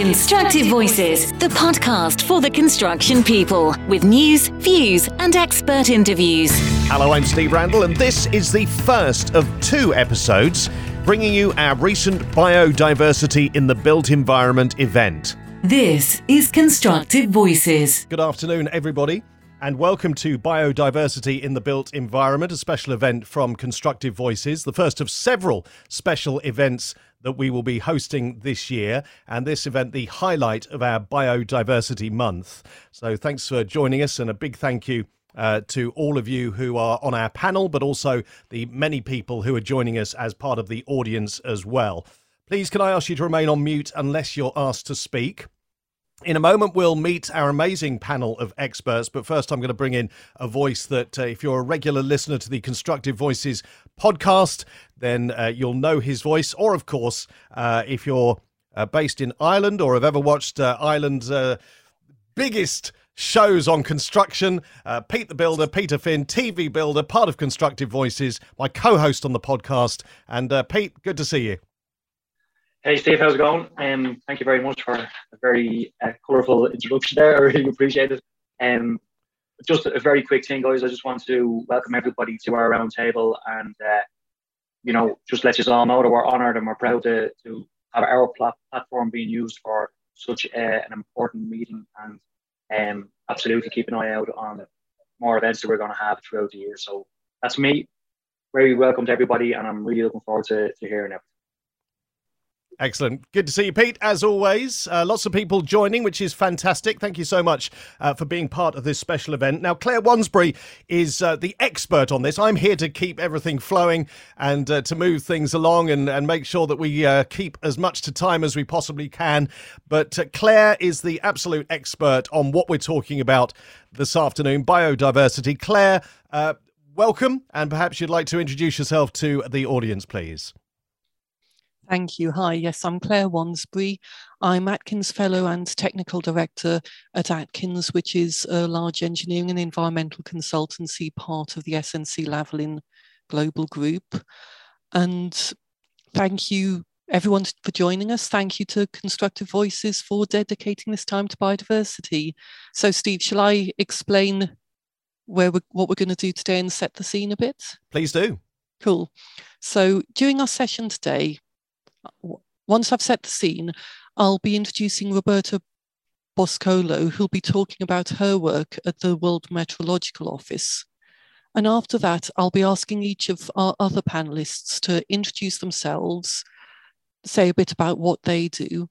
Constructive Voices, the podcast for the construction people, with news, views, and expert interviews. Hello, I'm Steve Randall, and this is the first of two episodes bringing you our recent Biodiversity in the Built Environment event. This is Constructive Voices. Good afternoon, everybody. And welcome to Biodiversity in the Built Environment, a special event from Constructive Voices, the first of several special events that we will be hosting this year. And this event, the highlight of our Biodiversity Month. So thanks for joining us, and a big thank you. Uh, to all of you who are on our panel, but also the many people who are joining us as part of the audience as well. Please, can I ask you to remain on mute unless you're asked to speak? In a moment, we'll meet our amazing panel of experts. But first, I'm going to bring in a voice that, uh, if you're a regular listener to the Constructive Voices podcast, then uh, you'll know his voice. Or, of course, uh, if you're uh, based in Ireland or have ever watched uh, Ireland's uh, biggest shows on construction, Pete the Builder, Peter Finn, TV Builder, part of Constructive Voices, my co host on the podcast. And, Pete, good to see you. Hey Steve, how's it going? Um, thank you very much for a very uh, colourful introduction there. I really appreciate it. Um, just a very quick thing, guys. I just want to welcome everybody to our roundtable and, uh, you know, just let you all know that we're honoured and we're proud to, to have our plat- platform being used for such uh, an important meeting and um, absolutely keep an eye out on more events that we're going to have throughout the year. So that's me. Very welcome to everybody, and I'm really looking forward to, to hearing everything. Excellent. Good to see you, Pete. As always, uh, lots of people joining, which is fantastic. Thank you so much uh, for being part of this special event. Now, Claire Wansbury is uh, the expert on this. I'm here to keep everything flowing and uh, to move things along and, and make sure that we uh, keep as much to time as we possibly can. But uh, Claire is the absolute expert on what we're talking about this afternoon biodiversity. Claire, welcome, and perhaps you'd like to introduce yourself to the audience, please. Thank you. Hi, yes, I'm Claire Wansbury. I'm Atkins Fellow and Technical Director at Atkins, which is a large engineering and environmental consultancy part of the SNC Lavalin Global Group. And thank you, everyone, for joining us. Thank you to Constructive Voices for dedicating this time to biodiversity. So, Steve, shall I explain where we're, what we're going to do today and set the scene a bit? Please do. Cool. So, during our session today, once I've set the scene, I'll be introducing Roberta Boscolo, who'll be talking about her work at the World Meteorological Office. And after that, I'll be asking each of our other panelists to introduce themselves, say a bit about what they do,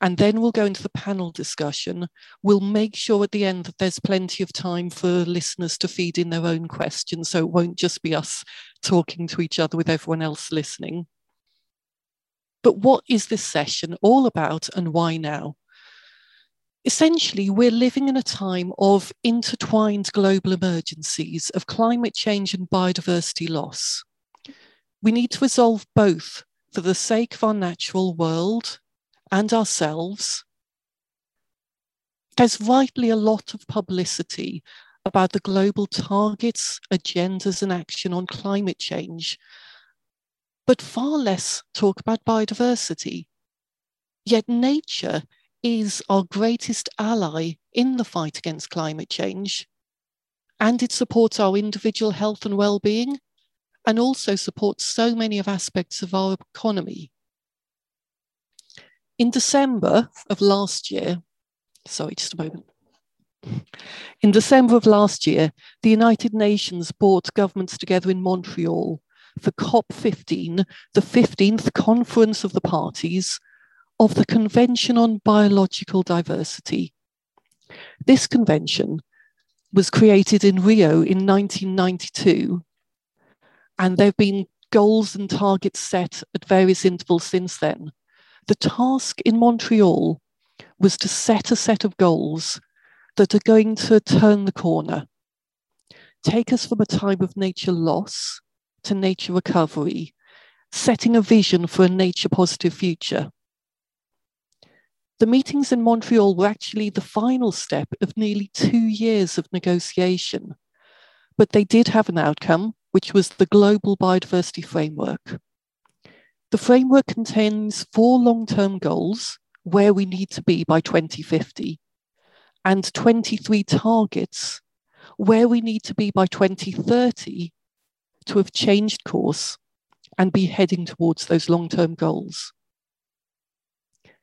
and then we'll go into the panel discussion. We'll make sure at the end that there's plenty of time for listeners to feed in their own questions, so it won't just be us talking to each other with everyone else listening. But what is this session all about and why now? Essentially, we're living in a time of intertwined global emergencies of climate change and biodiversity loss. We need to resolve both for the sake of our natural world and ourselves. There's rightly a lot of publicity about the global targets, agendas, and action on climate change but far less talk about biodiversity. Yet nature is our greatest ally in the fight against climate change, and it supports our individual health and well being, and also supports so many of aspects of our economy. In December of last year, sorry, just a moment. In December of last year, the United Nations brought governments together in Montreal for COP15, the 15th Conference of the Parties of the Convention on Biological Diversity. This convention was created in Rio in 1992, and there have been goals and targets set at various intervals since then. The task in Montreal was to set a set of goals that are going to turn the corner, take us from a time of nature loss to nature recovery, setting a vision for a nature positive future. The meetings in Montreal were actually the final step of nearly two years of negotiation, but they did have an outcome, which was the Global Biodiversity Framework. The framework contains four long term goals where we need to be by 2050 and 23 targets where we need to be by 2030 to have changed course and be heading towards those long term goals.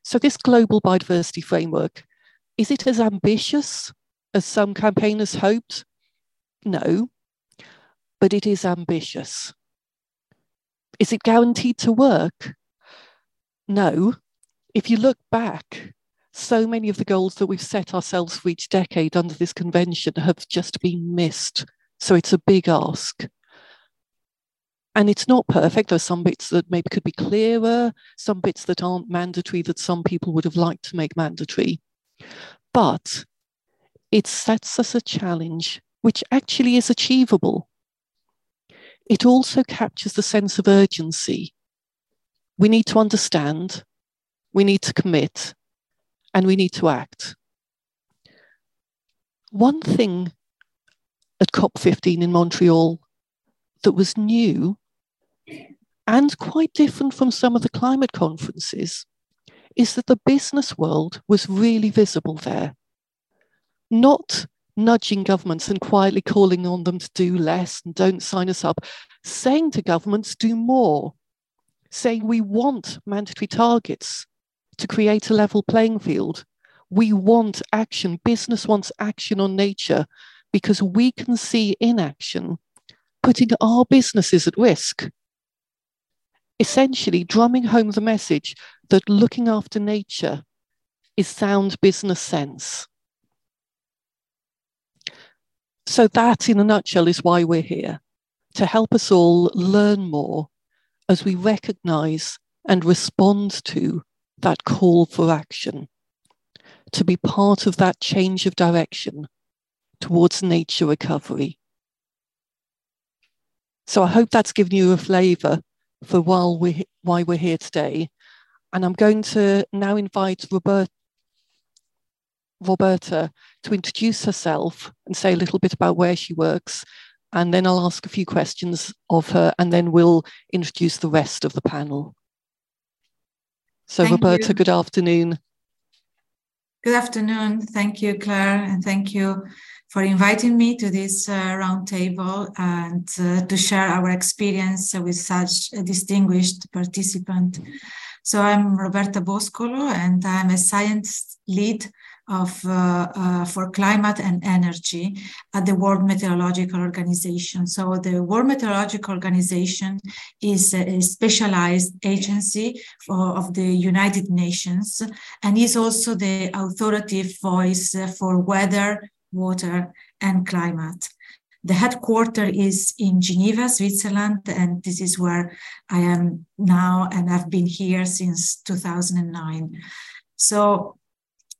So, this global biodiversity framework is it as ambitious as some campaigners hoped? No, but it is ambitious. Is it guaranteed to work? No. If you look back, so many of the goals that we've set ourselves for each decade under this convention have just been missed. So it's a big ask. And it's not perfect. There's some bits that maybe could be clearer, some bits that aren't mandatory that some people would have liked to make mandatory. But it sets us a challenge which actually is achievable. It also captures the sense of urgency. We need to understand, we need to commit, and we need to act. One thing at COP15 in Montreal that was new and quite different from some of the climate conferences is that the business world was really visible there. Not nudging governments and quietly calling on them to do less and don't sign us up, saying to governments, do more, saying we want mandatory targets to create a level playing field. We want action. Business wants action on nature because we can see inaction putting our businesses at risk essentially drumming home the message that looking after nature is sound business sense. So, that in a nutshell is why we're here to help us all learn more as we recognize and respond to that call for action, to be part of that change of direction towards nature recovery. So, I hope that's given you a flavor for while we why we're here today. And I'm going to now invite Robert, Roberta to introduce herself and say a little bit about where she works. And then I'll ask a few questions of her, and then we'll introduce the rest of the panel. So, thank Roberta, you. good afternoon. Good afternoon. Thank you, Claire, and thank you for inviting me to this uh, roundtable and uh, to share our experience with such a distinguished participant. So I'm Roberta Boscolo and I'm a science lead of uh, uh, for climate and energy at the World Meteorological Organization. So the World Meteorological Organization is a specialized agency for, of the United Nations and is also the authoritative voice for weather, water, and climate. The headquarters is in Geneva, Switzerland, and this is where I am now, and I've been here since 2009. So,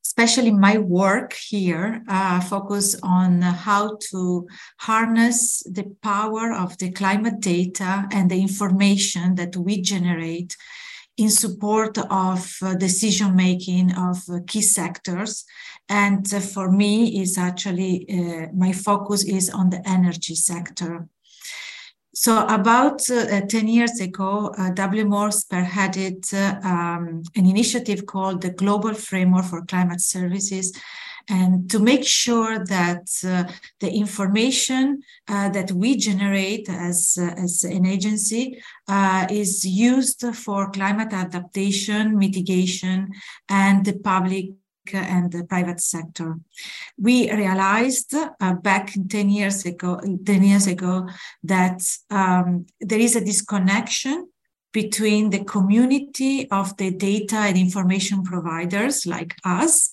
especially my work here uh, focus on how to harness the power of the climate data and the information that we generate in support of uh, decision making of uh, key sectors. And uh, for me is actually uh, my focus is on the energy sector. So about uh, 10 years ago uh, WMO spearheaded um, an initiative called the global framework for climate services and to make sure that uh, the information uh, that we generate as, uh, as an agency uh, is used for climate adaptation, mitigation, and the public and the private sector. We realized uh, back 10 years ago, 10 years ago that um, there is a disconnection between the community of the data and information providers like us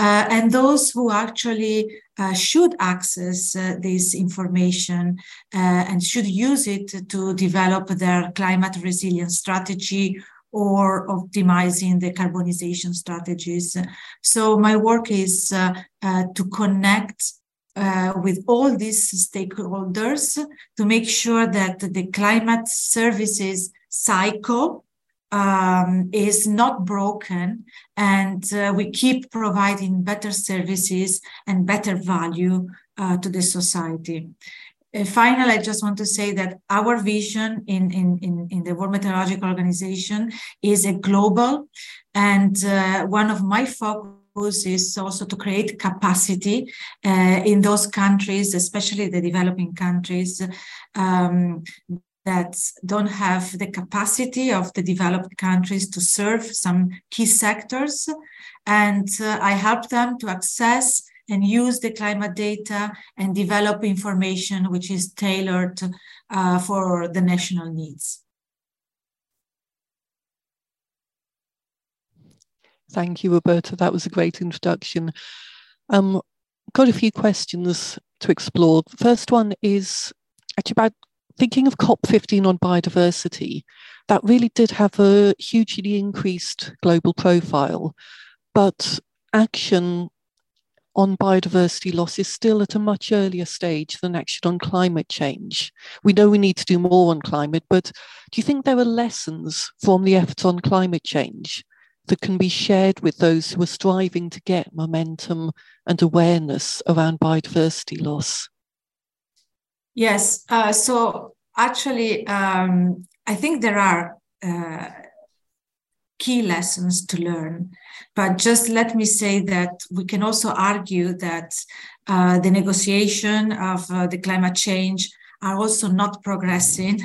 uh, and those who actually uh, should access uh, this information uh, and should use it to develop their climate resilience strategy or optimizing decarbonization strategies. So my work is uh, uh, to connect with all these stakeholders to make sure that the climate services cycle um, is not broken and uh, we keep providing better services and better value uh, to the society. Uh, finally, I just want to say that our vision in, in, in, in, the World Meteorological Organization is a global And uh, one of my focus is also to create capacity uh, in those countries, especially the developing countries, um, that don't have the capacity of the developed countries to serve some key sectors. And uh, I help them to access and use the climate data and develop information which is tailored uh, for the national needs. Thank you, Roberta. That was a great introduction. Um, got a few questions to explore. The first one is actually about thinking of COP15 on biodiversity. That really did have a hugely increased global profile, but action on biodiversity loss is still at a much earlier stage than action on climate change. We know we need to do more on climate, but do you think there are lessons from the efforts on climate change that can be shared with those who are striving to get momentum and awareness around biodiversity loss? Yes. Uh, so actually, um, I think there are uh, key lessons to learn. But just let me say that we can also argue that uh, the negotiation of uh, the climate change are also not progressing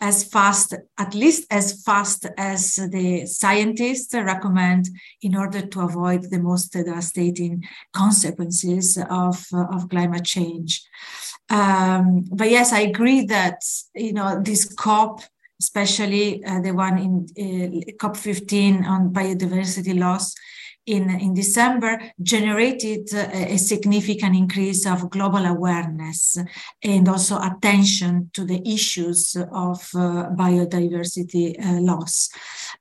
as fast, at least as fast as the scientists recommend in order to avoid the most devastating consequences of, of climate change. Um, but yes, I agree that, you know, this COP especially uh, the one in uh, COP15 on biodiversity loss in, in December, generated a, a significant increase of global awareness and also attention to the issues of uh, biodiversity uh, loss.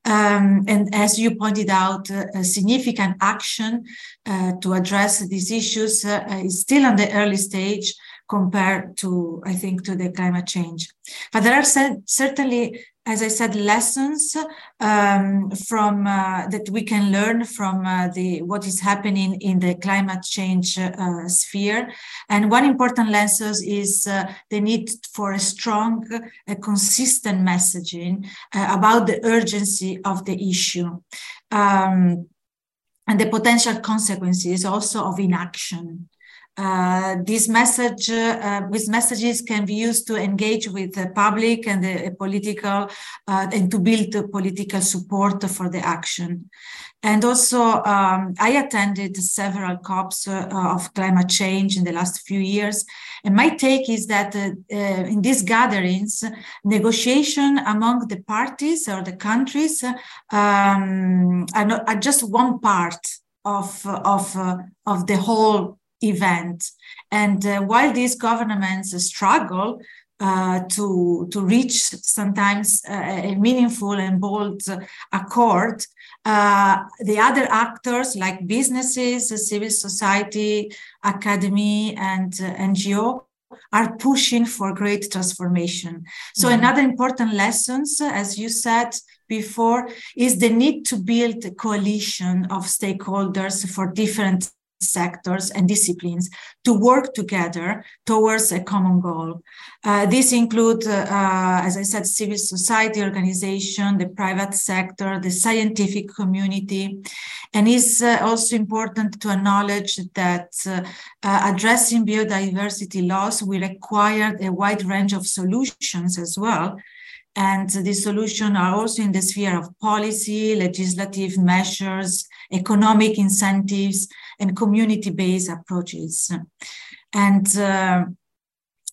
Um, and as you pointed out, uh, significant action uh, to address these issues is still on the early stage compared to, I think, to the climate change. But there are certainly, as I said, lessons um, from uh, that we can learn from uh, the what is happening in the climate change uh, sphere. And one important lesson is uh, the need for a strong, consistent messaging uh, about the urgency of the issue. Um, and the potential consequences also of inaction. Uh, this message, uh, these messages can be used to engage with the public and the political, uh, and to build political support for the action. And also, um, I attended several COPs uh, of climate change in the last few years. And my take is that uh, in these gatherings, negotiation among the parties or the countries um, are, not, are just one part of, of, of the whole event. And uh, while these governments struggle uh, to, to reach sometimes uh, a meaningful and bold accord, uh, the other actors like businesses, civil society, academy, and uh, NGO are pushing for great transformation. So mm-hmm. another important lessons, as you said before, is the need to build a coalition of stakeholders for different sectors and disciplines to work together towards a common goal. Uh, these include, uh, as I said, civil society organization, the private sector, the scientific community. And it's uh, also important to acknowledge that uh, uh, addressing biodiversity loss will require a wide range of solutions as well. And these solutions are also in the sphere of policy, legislative measures, economic incentives, and community-based approaches. And uh,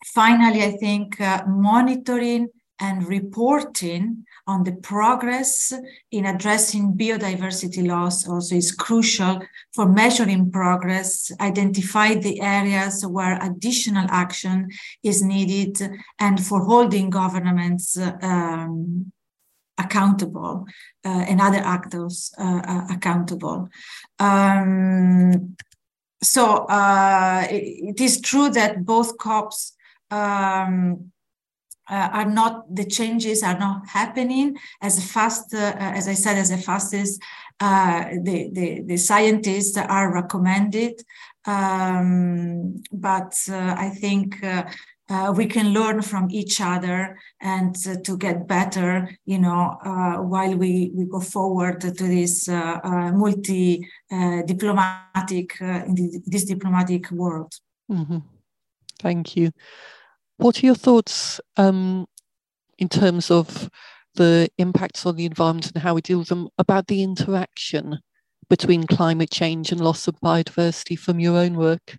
finally, I think uh, monitoring and reporting on the progress in addressing biodiversity loss also is crucial for measuring progress, identify the areas where additional action is needed, and for holding governments um, accountable uh, and other actors uh, uh, accountable. Um, so uh, it, it is true that both COPs um, uh, are not the changes are not happening as fast uh, as I said as fast as the, the the scientists are recommended. Um, but I think uh, we can learn from each other and uh, to get better, you know, uh, while we, we go forward to this uh, uh, multi uh, diplomatic, in this diplomatic world. Mm-hmm. Thank you. What are your thoughts um, in terms of the impacts on the environment and how we deal with them about the interaction between climate change and loss of biodiversity from your own work?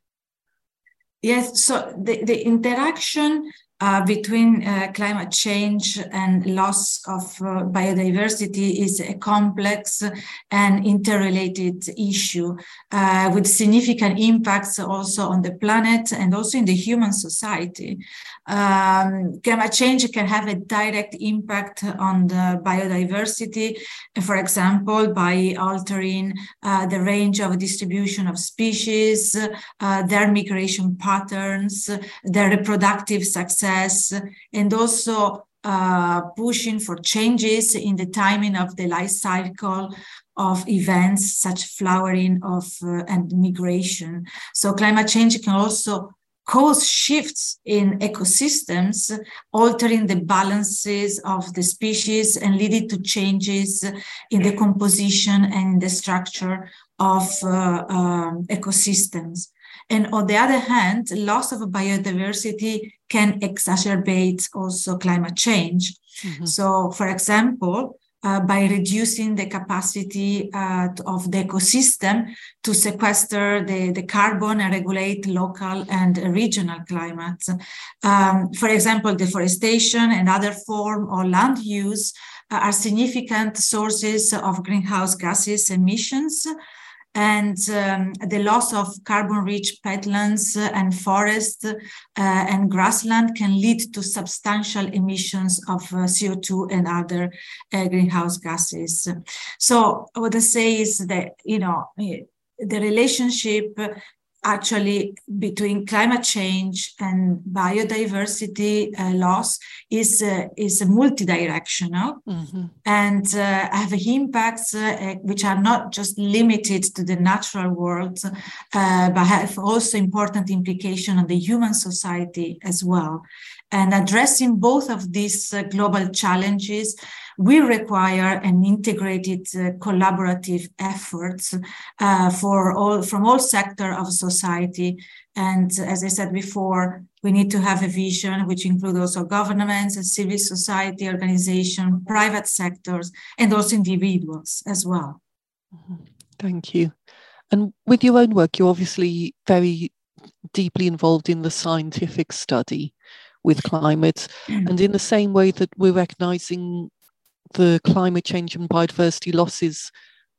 Yes, so the, the interaction uh, between uh, climate change and loss of uh, biodiversity is a complex and interrelated issue uh, with significant impacts also on the planet and also in the human society. Um, climate change can have a direct impact on the biodiversity, for example, by altering uh, the range of distribution of species, uh, their migration patterns, their reproductive success success and also uh, pushing for changes in the timing of the life cycle of events such flowering of uh, and migration. So climate change can also cause shifts in ecosystems, altering the balances of the species and leading to changes in the composition and the structure of uh, um, ecosystems. And on the other hand, loss of biodiversity can exacerbate also climate change. Mm-hmm. So, for example, uh, by reducing the capacity uh, of the ecosystem to sequester the, the carbon and regulate local and regional climates. Um, for example, deforestation and other form of land use uh, are significant sources of greenhouse gases emissions and um, the loss of carbon-rich peatlands and forests uh, and grassland can lead to substantial emissions of uh, CO2 and other uh, greenhouse gases. So what I say is that, you know, the relationship actually between climate change and biodiversity uh, loss is uh, is multidirectional mm-hmm. and uh, have impacts uh, which are not just limited to the natural world uh, but have also important implication on the human society as well and addressing both of these uh, global challenges will require an integrated uh, collaborative efforts uh, for all from all sector of society. And as I said before, we need to have a vision which include also governments, civil society organization, private sectors, and also individuals as well. Mm-hmm. Thank you. And with your own work, you're obviously very deeply involved in the scientific study with climate. Mm. And in the same way that we're recognizing the climate change and biodiversity losses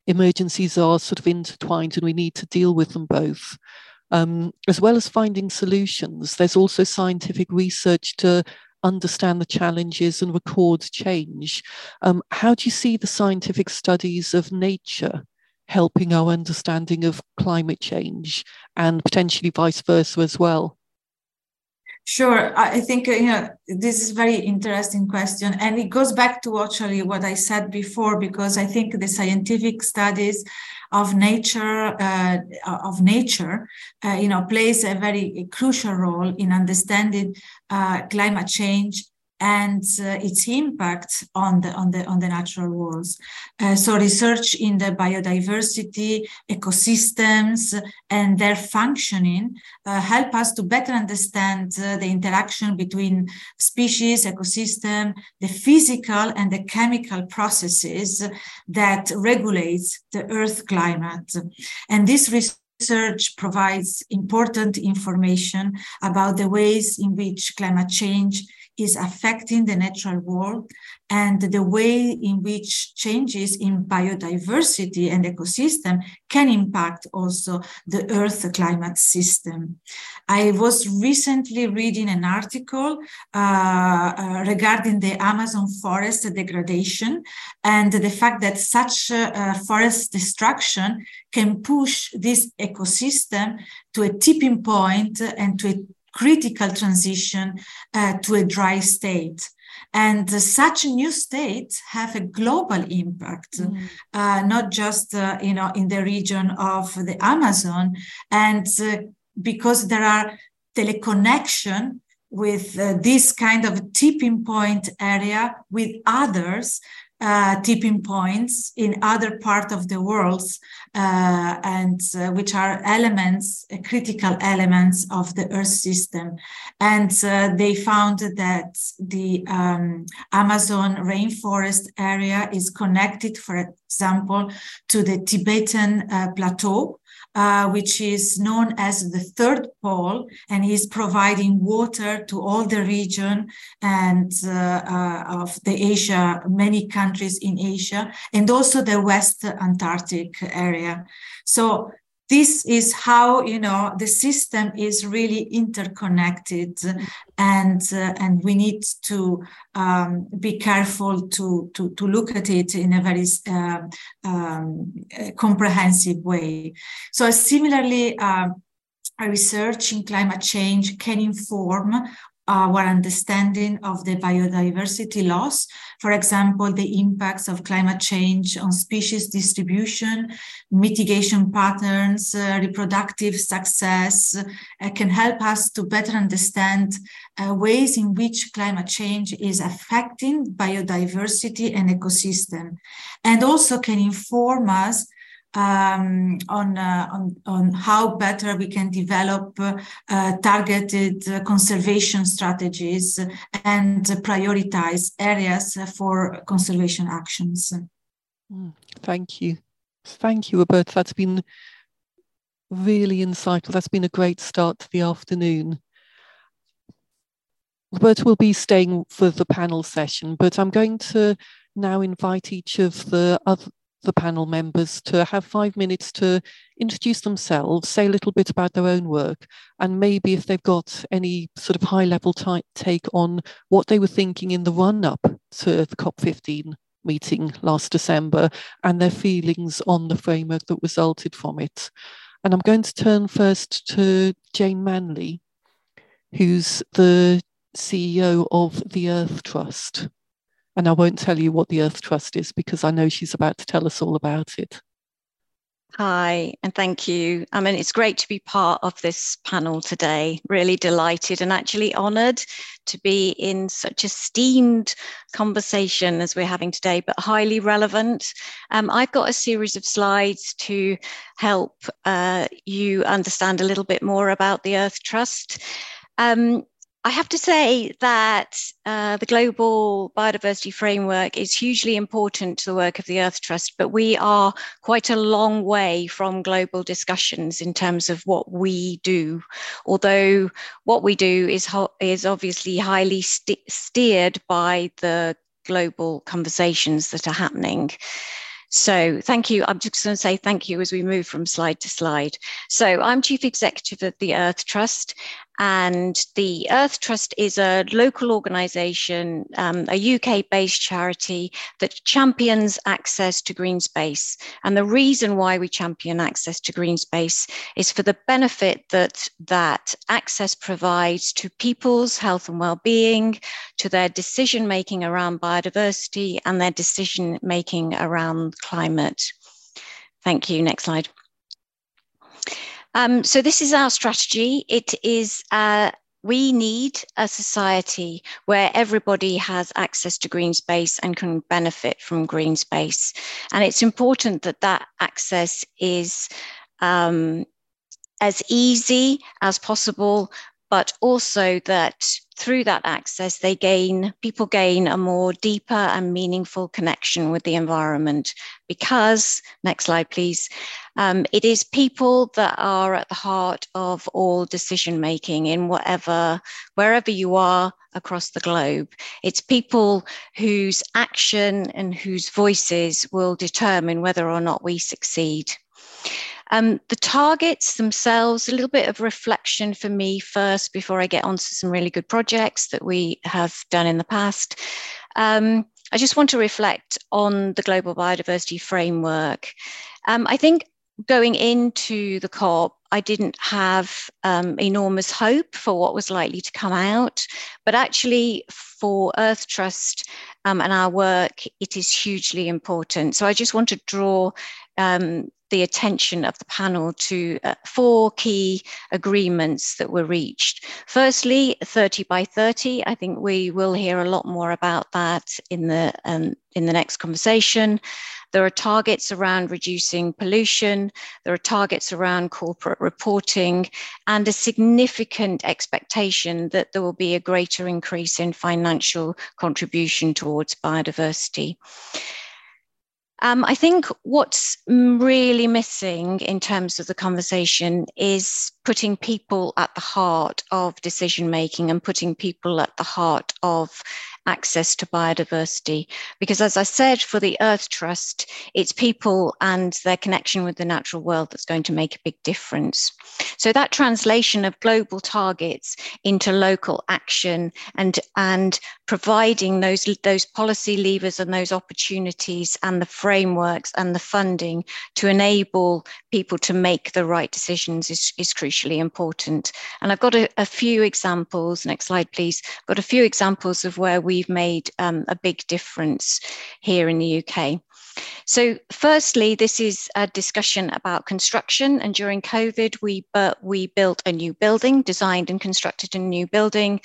emergencies are sort of intertwined and we need to deal with them both. Um, as well as finding solutions, there's also scientific research to understand the challenges and record change. Um, how do you see the scientific studies of nature helping our understanding of climate change and potentially vice versa as well? Sure, I think uh, you know this is very interesting question, and it goes back to actually what I said before because I think the scientific studies of nature uh, of nature, uh, you know, plays a very crucial role in understanding uh, climate change and uh, its impact on the on the on the natural worlds. Uh, so research in the biodiversity, ecosystems, and their functioning uh, help us to better understand uh, the interaction between species, ecosystem, the physical and the chemical processes that regulates the Earth climate. And this research provides important information about the ways in which climate change is affecting the natural world and the way in which changes in biodiversity and ecosystem can impact also the earth climate system. I was recently reading an article uh, uh, regarding the amazon forest degradation and the fact that such uh, forest destruction can push this ecosystem to a tipping point and to a critical transition uh, to a dry state. And uh, such new states have a global impact, mm. uh, not just uh, you know in the region of the Amazon, and uh, because there are teleconnection with uh, this kind of tipping point area with others uh, tipping points in other part of the world uh, and uh, which are elements uh, critical elements of the earth system. And uh, they found that the um, amazon rainforest area is connected for example to the tibetan uh, plateau uh, which is known as the third pole and is providing water to all the region and uh, uh, of the Asia, many countries in Asia, and also the West Antarctic area. So this is how you know the system is really interconnected and uh, and we need to um, be careful to, to to look at it in a very uh, um, comprehensive way. So similarly um, research in climate change can inform our understanding of the biodiversity loss. For example, the impacts of climate change on species distribution, mitigation patterns, uh, reproductive success uh, can help us to better understand uh, ways in which climate change is affecting biodiversity and ecosystem, and also can inform us um, on, uh, on, on how better we can develop uh, targeted uh, conservation strategies and prioritize areas for conservation actions. Mm, thank you. Thank you, Roberta. That's been really insightful. That's been a great start to the afternoon. Roberta will be staying for the panel session, but I'm going to now invite each of the other the panel members to have five minutes to introduce themselves, say a little bit about their own work, and maybe if they've got any sort of high level t- take on what they were thinking in the run up to the COP15 meeting last December and their feelings on the framework that resulted from it. And I'm going to turn first to Jayne Manley, who's the CEO of the Earth Trust. And I won't tell you what the Earth Trust is because I know she's about to tell us all about it. Hi, and thank you. I mean, it's great to be part of this panel today. Really delighted and actually honoured to be in such a steamed conversation as we're having today, but highly relevant. Um, I've got a series of slides to help uh, you understand a little bit more about the Earth Trust. Um, I have to say that uh, the global biodiversity framework is hugely important to the work of the Earth Trust, but we are quite a long way from global discussions in terms of what we do. Although what we do is, ho- is obviously highly st- steered by the global conversations that are happening. So thank you. I'm just going to say thank you as we move from slide to slide. So I'm Chief Executive of the Earth Trust, and the Earth Trust is a local organisation, um, a UK based charity that champions access to green space. And the reason why we champion access to green space is for the benefit that that access provides to people's health and well-being, to their decision making around biodiversity, and their decision making around climate. Thank you. Next slide. Um, so this is our strategy. It is uh, we need a society where everybody has access to green space and can benefit from green space. And it's important that that access is um, as easy as possible, but also that through that access, they gain, people gain a more deeper and meaningful connection with the environment because, next slide, please, um, it is people that are at the heart of all decision making in whatever, wherever you are across the globe. It's people whose action and whose voices will determine whether or not we succeed. Um, the targets themselves, a little bit of reflection for me first before I get on to some really good projects that we have done in the past. Um, I just want to reflect on the global biodiversity framework. Um, I think going into the COP, I didn't have um, enormous hope for what was likely to come out, but actually for Earth Trust um, and our work, it is hugely important. So I just want to draw um, the attention of the panel to uh, four key agreements that were reached. Firstly, 30 by 30. I think we will hear a lot more about that in the um, in the next conversation. There are targets around reducing pollution, there are targets around corporate reporting, and a significant expectation that there will be a greater increase in financial contribution towards biodiversity. Um, I think what's really missing in terms of the conversation is putting people at the heart of decision making and putting people at the heart of access to biodiversity. Because as I said, for the Earth Trust, it's people and their connection with the natural world that's going to make a big difference. So that translation of global targets into local action and, and providing those, those policy levers and those opportunities and the frameworks and the funding to enable people to make the right decisions is, is crucially important. And I've got a, a few examples, next slide please, I've got a few examples of where we we've made um, a big difference here in the UK. So, firstly, this is a discussion about construction. And during COVID, we, uh, we built a new building, designed and constructed a new building.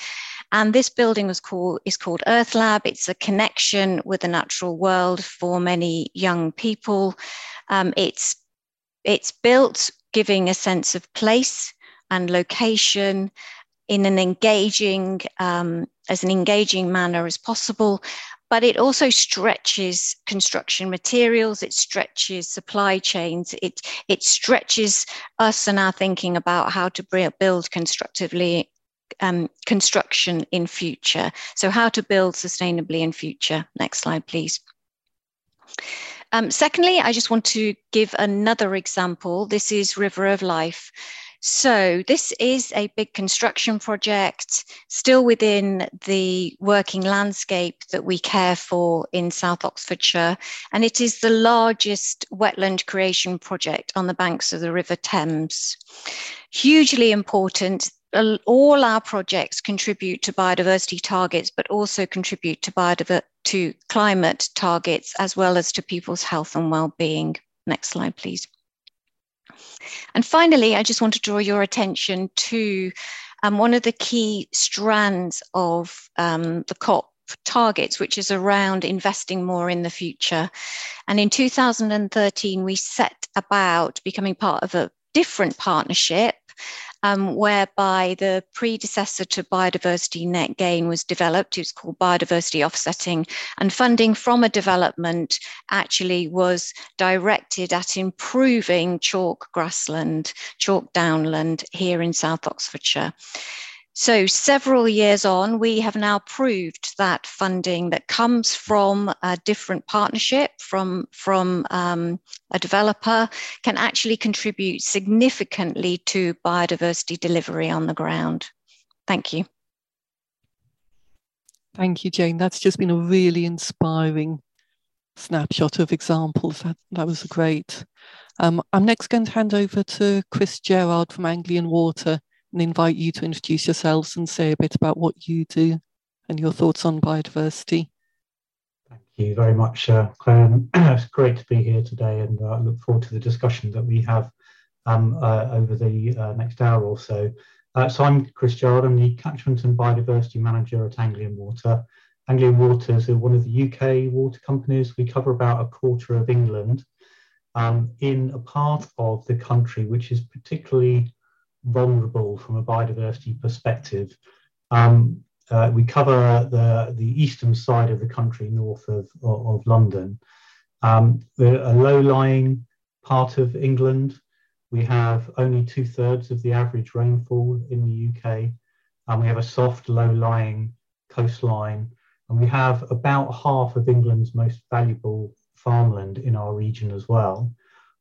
And this building was called, is called Earth Lab. It's a connection with the natural world for many young people. Um, it's, it's built giving a sense of place and location in an engaging, um, as an engaging manner as possible. But it also stretches construction materials, it stretches supply chains, it, it stretches us and our thinking about how to build constructively um, construction in future. So, how to build sustainably in future. Next slide, please. Um, secondly, I just want to give another example. This is River of Life. So, this is a big construction project, still within the working landscape that we care for in South Oxfordshire. And it is the largest wetland creation project on the banks of the River Thames. Hugely important. All our projects contribute to biodiversity targets, but also contribute to, biodiver- to climate targets as well as to people's health and well-being. Next slide, please. And finally, I just want to draw your attention to um, one of the key strands of um, the COP targets, which is around investing more in the future. And in 2013, we set about becoming part of a different partnership um, whereby the predecessor to biodiversity net gain was developed. It was called biodiversity offsetting, and funding from a development actually was directed at improving chalk grassland, chalk downland here in South Oxfordshire. So, several years on, we have now proved that funding that comes from a different partnership, from, from um, a developer, can actually contribute significantly to biodiversity delivery on the ground. Thank you. Thank you, Jayne. That's just been a really inspiring snapshot of examples. That, that was great. Um, I'm next going to hand over to Chris Gerard from Anglian Water and invite you to introduce yourselves and say a bit about what you do and your thoughts on biodiversity. Thank you very much, uh, Claire. it's great to be here today and I uh, look forward to the discussion that we have um, uh, over the uh, next hour or so. Uh, so I'm Chris Gerard, I'm the Catchment and Biodiversity Manager at Anglian Water. Anglian Water is one of the UK water companies. We cover about a quarter of England um, in a part of the country which is particularly vulnerable from a biodiversity perspective. Um, uh, we cover the, the eastern side of the country, north of, of, London. Um, we're a low-lying part of England. We have only two thirds of the average rainfall in the UK. And we have a soft, low-lying coastline. And we have about half of England's most valuable farmland in our region as well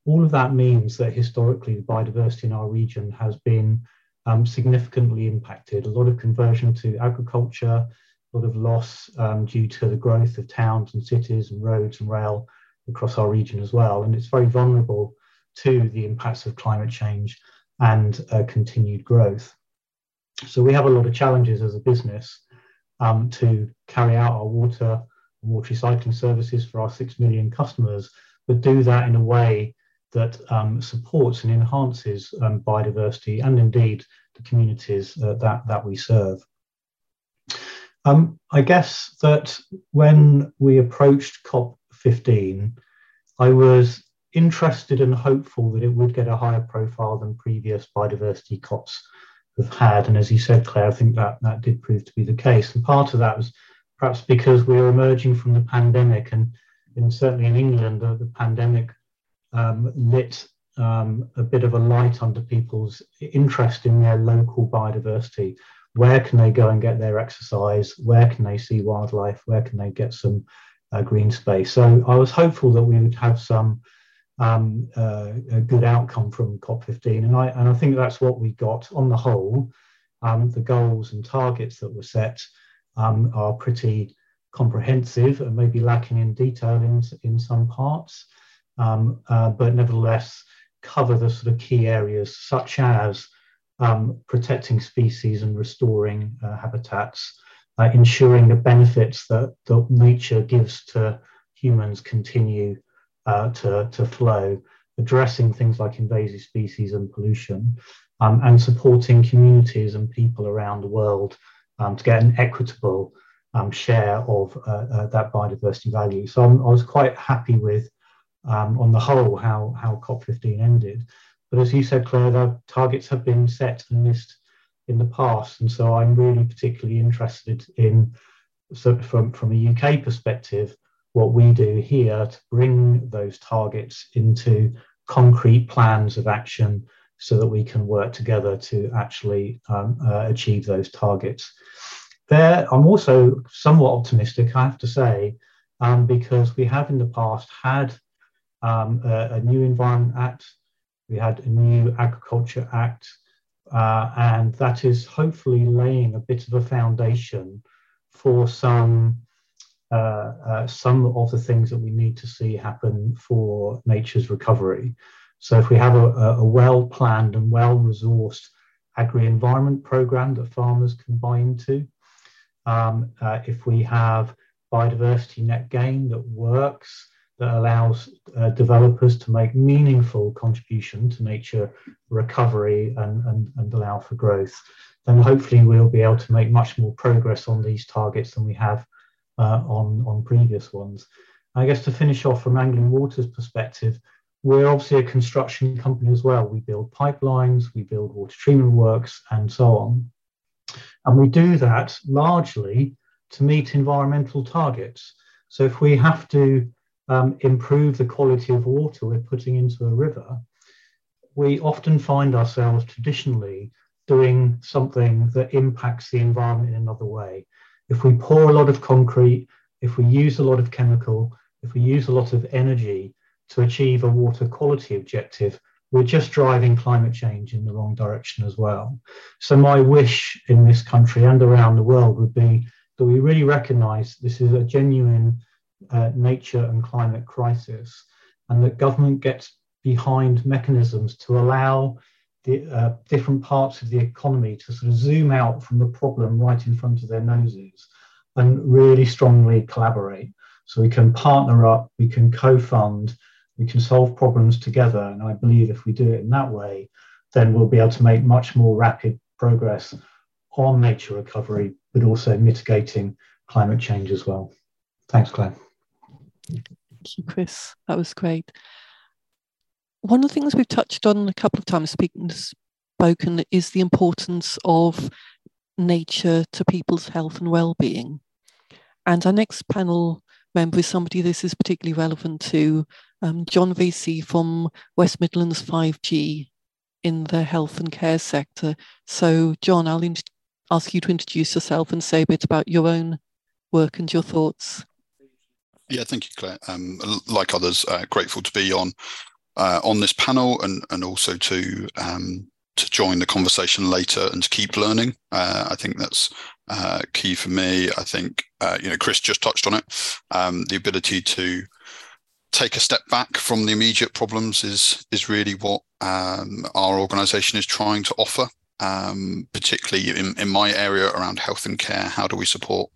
all of that means that historically the biodiversity in our region has been um, significantly impacted. A lot of conversion to agriculture, a lot of loss um, due to the growth of towns and cities and roads and rail across our region as well. And it's very vulnerable to the impacts of climate change and uh, continued growth. So we have a lot of challenges as a business um, to carry out our water and water recycling services for our 6 million customers, but do that in a way that um, supports and enhances um, biodiversity and indeed the communities uh, that, that we serve. Um, I guess that when we approached COP15, I was interested and hopeful that it would get a higher profile than previous biodiversity COPs have had. And as you said, Claire, I think that that did prove to be the case. And part of that was perhaps because we were emerging from the pandemic, and, and certainly in England, the, the pandemic um, lit um, a bit of a light under people's interest in their local biodiversity. Where can they go and get their exercise? Where can they see wildlife? Where can they get some uh, green space? So I was hopeful that we would have some um, uh, a good outcome from COP15, and I and I think that's what we got on the whole. Um, the goals and targets that were set um, are pretty comprehensive and maybe lacking in detail in in some parts. Um, uh, but nevertheless cover the sort of key areas such as um, protecting species and restoring uh, habitats, uh, ensuring the benefits that, that nature gives to humans continue uh, to, to flow, addressing things like invasive species and pollution, um, and supporting communities and people around the world um, to get an equitable um, share of uh, uh, that biodiversity value. So I'm, i was quite happy with um, on the whole how, how COP15 ended. But as you said, Claire, the targets have been set and missed in the past. And so I'm really particularly interested in, so from, from a UK perspective, what we do here to bring those targets into concrete plans of action so that we can work together to actually um, uh, achieve those targets. There, I'm also somewhat optimistic, I have to say, um, because we have in the past had um, a, a, new Environment Act, we had a new Agriculture Act, uh, and that is hopefully laying a bit of a foundation for some uh, uh, some of the things that we need to see happen for nature's recovery. So if we have a, a well-planned and well-resourced agri-environment program that farmers can buy into, um, uh, if we have biodiversity net gain that works, that allows uh, developers to make meaningful contribution to nature recovery and, and, and allow for growth, then hopefully we'll be able to make much more progress on these targets than we have uh, on, on previous ones. I guess to finish off from Anglian Water's perspective, we're obviously a construction company as well. We build pipelines, we build water treatment works, and so on. And we do that largely to meet environmental targets. So if we have to um, improve the quality of water we're putting into a river, we often find ourselves traditionally doing something that impacts the environment in another way. If we pour a lot of concrete, if we use a lot of chemical, if we use a lot of energy to achieve a water quality objective, we're just driving climate change in the wrong direction as well. So, my wish in this country and around the world would be that we really recognize this is a genuine uh, nature and climate crisis, and that government gets behind mechanisms to allow the uh, different parts of the economy to sort of zoom out from the problem right in front of their noses and really strongly collaborate. So we can partner up, we can co-fund, we can solve problems together. And I believe if we do it in that way, then we'll be able to make much more rapid progress on nature recovery, but also mitigating climate change as well. Thanks, Claire. Thank you, Chris. That was great one of the things we've touched on a couple of times speaking spoken is the importance of nature to people's health and well-being. And our next panel member is somebody this is particularly relevant to, um, John Vasey from West Midlands 5G in the health and care sector. So, John, I'll ask you to introduce yourself and say a bit about your own work and your thoughts. Yeah, thank you, Claire. Um, like others, uh, grateful to be on uh, on this panel and and also to um, to join the conversation later and to keep learning. Uh, I think that's uh, key for me. I think uh, you know Chris just touched on it. Um, the ability to take a step back from the immediate problems is is really what um, our organisation is trying to offer. Um, particularly in, in my area around health and care, how do we support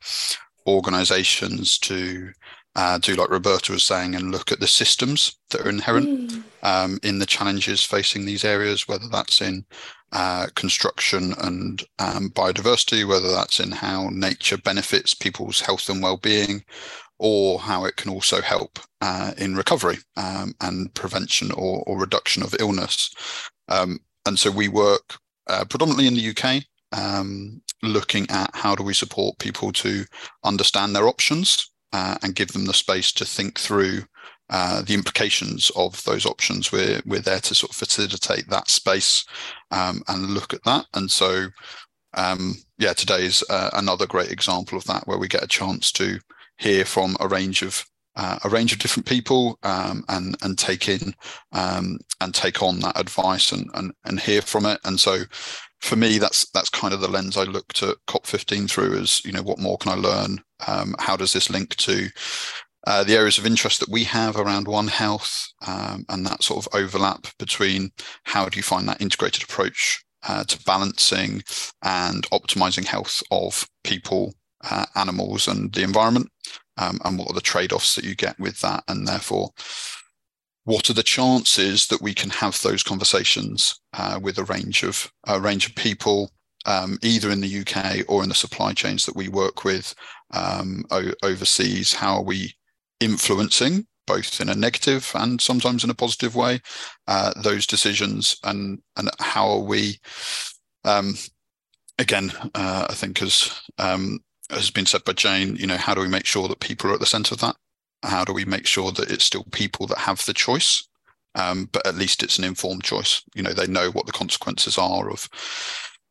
organisations to uh, do like Roberta was saying and look at the systems that are inherent mm. um, in the challenges facing these areas, whether that's in uh, construction and um, biodiversity, whether that's in how nature benefits people's health and well-being, or how it can also help uh, in recovery um, and prevention or, or, reduction of illness. Um, and so we work uh, predominantly in the UK, um, looking at how do we support people to understand their options uh, and give them the space to think through uh, the implications of those options. We're we're there to sort of facilitate that space um, and look at that. And so, um, yeah, today is uh, another great example of that, where we get a chance to hear from a range of uh, a range of different people um, and and take in um, and take on that advice and, and and hear from it. And so, for me, that's that's kind of the lens I looked at COP15 through. Is you know what more can I learn? Um, how does this link to uh, the areas of interest that we have around One Health um, and that sort of overlap between how do you find that integrated approach uh, to balancing and optimizing health of people, uh, animals, and the environment, um, and what are the trade-offs that you get with that, and therefore what are the chances that we can have those conversations uh, with a range of a range of people, um, either in the UK or in the supply chains that we work with um, o- overseas? How are we influencing, both in a negative and sometimes in a positive way, uh, those decisions, and and how are we? Um, again, uh, I think as um, has been said by Jayne, you know, how do we make sure that people are at the centre of that? how do we make sure that it's still people that have the choice um, but at least it's an informed choice you know they know what the consequences are of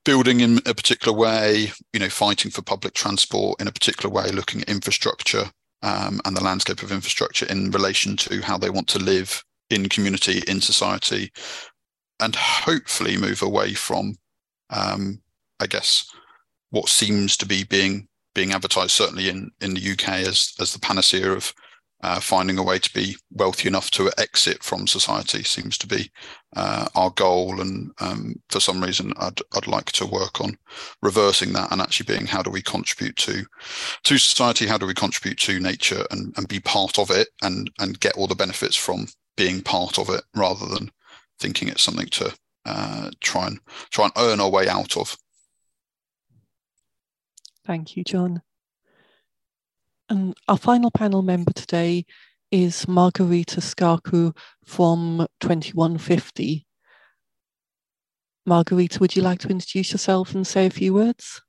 building in a particular way you know fighting for public transport in a particular way looking at infrastructure um, and the landscape of infrastructure in relation to how they want to live in community in society and hopefully move away from um, i guess what seems to be being being advertised certainly in in the UK as as the panacea of uh, finding a way to be wealthy enough to exit from society seems to be uh, our goal. And um, for some reason, I'd, I'd like to work on reversing that and actually being how do we contribute to to society? How do we contribute to nature and, and be part of it and and get all the benefits from being part of it rather than thinking it's something to uh, try and try and earn our way out of. Thank you, John. And our final panel member today is Margarita Scarcu from 2150. Margarita, would you like to introduce yourself and say a few words?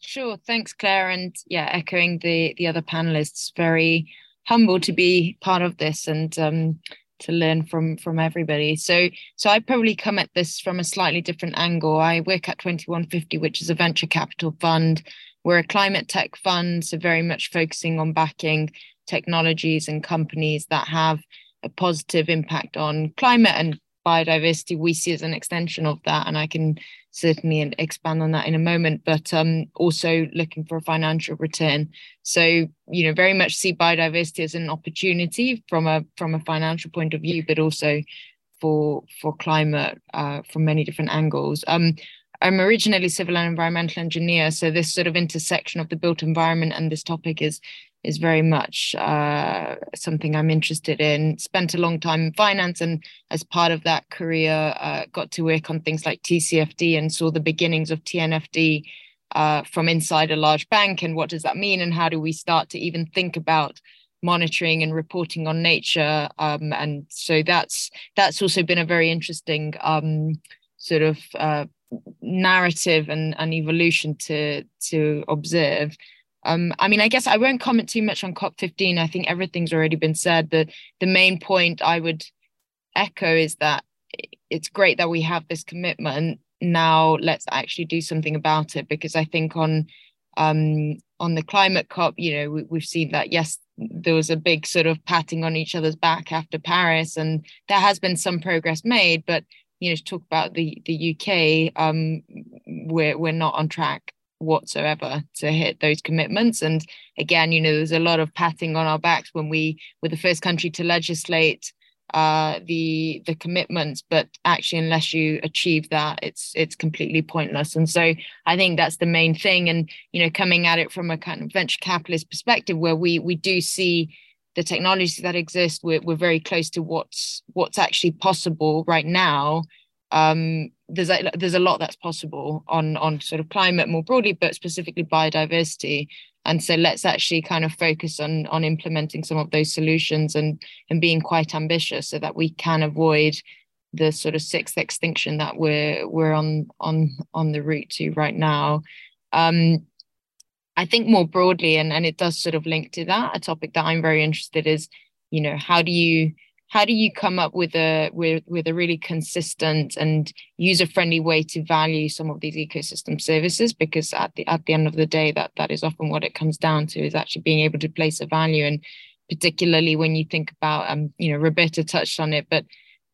Sure, thanks, Claire. And yeah, echoing the the other panelists, very humble to be part of this and um, to learn from from everybody. So so I probably come at this from a slightly different angle. I work at 2150, which is a venture capital fund we're a climate tech fund, so very much focusing on backing technologies and companies that have a positive impact on climate and biodiversity. We see as an extension of that, and I can certainly expand on that in a moment. But um, also looking for a financial return. So you know, very much see biodiversity as an opportunity from a from a financial point of view, but also for for climate uh, from many different angles. Um, I'm originally civil and environmental engineer, so this sort of intersection of the built environment and this topic is is very much uh, something I'm interested in. Spent a long time in finance, and as part of that career, uh, got to work on things like TCFD and saw the beginnings of TNFD uh, from inside a large bank. And what does that mean? And how do we start to even think about monitoring and reporting on nature? Um, and so that's that's also been a very interesting um, sort of uh, narrative and, and evolution to to observe. Um, I mean, I guess I won't comment too much on COP15. I think everything's already been said. The the main point I would echo is that it's great that we have this commitment. Now let's actually do something about it because I think on um, on the climate COP, you know, we, we've seen that yes, there was a big sort of patting on each other's back after Paris, and there has been some progress made, but you know to talk about the the UK um we're we're not on track whatsoever to hit those commitments. And again you know there's a lot of patting on our backs when we were the first country to legislate uh the the commitments but actually unless you achieve that it's it's completely pointless. And so i think that's the main thing. And you know coming at it from a kind of venture capitalist perspective where we we do see the technologies that exist, we're, we're very close to what's what's actually possible right now. Um, there's a, there's a lot that's possible on on sort of climate more broadly, but specifically biodiversity. And so let's actually kind of focus on on implementing some of those solutions and and being quite ambitious so that we can avoid the sort of sixth extinction that we're we're on on on the route to right now. Um, I think more broadly, and, and it does sort of link to that, a topic that I'm very interested is, you know, how do you how do you come up with a with, with a really consistent and user friendly way to value some of these ecosystem services? Because at the at the end of the day that that is often what it comes down to is actually being able to place a value. And particularly when you think about um you know Roberta touched on it but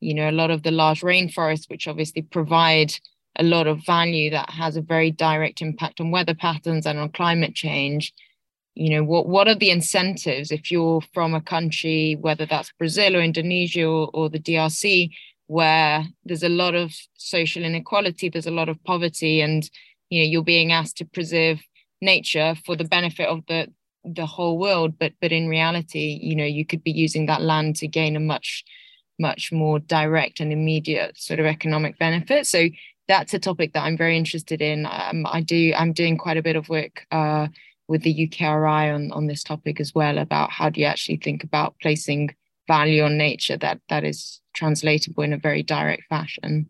you know a lot of the large rainforests which obviously provide a lot of value that has a very direct impact on weather patterns and on climate change. You know what what are the incentives? If you're from a country whether that's brazil or indonesia or, or the drc where there's a lot of social inequality there's a lot of poverty and you know you're being asked to preserve nature for the benefit of the the whole world but but in reality you know you could be using that land to gain a much much more direct and immediate sort of economic benefit. So that's a topic that I'm very interested in. Um, I do. I'm doing quite a bit of work uh, with the UKRI on on this topic as well about how do you actually think about placing value on nature that that is translatable in a very direct fashion.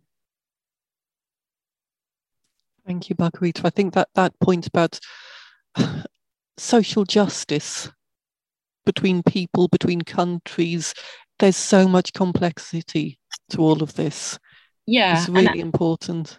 Thank you, Margarita. I think that that point about social justice between people, between countries, there's so much complexity to all of this yeah it's really important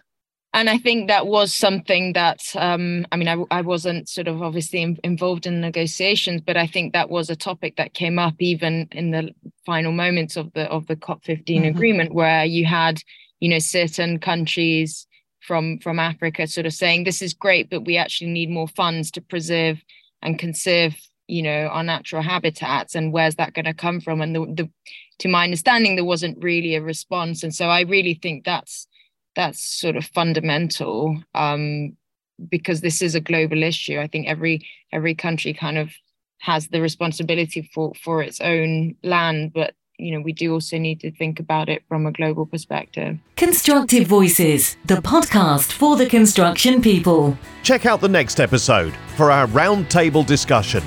and I think that was something that um, I mean I, I wasn't sort of obviously in, involved in negotiations, but I think that was a topic that came up even in the final moments of the of the COP15 mm-hmm. agreement, where you had you know certain countries from from Africa sort of saying this is great, but we actually need more funds to preserve and conserve you know our natural habitats, and where's that going to come from? And the, the to my understanding, there wasn't really a response. And so I really think that's that's sort of fundamental um, because this is a global issue. I think every every country kind of has the responsibility for for its own land, but you know we do also need to think about it from a global perspective. Constructive Voices, the podcast for the construction people. Check out the next episode for our roundtable discussion.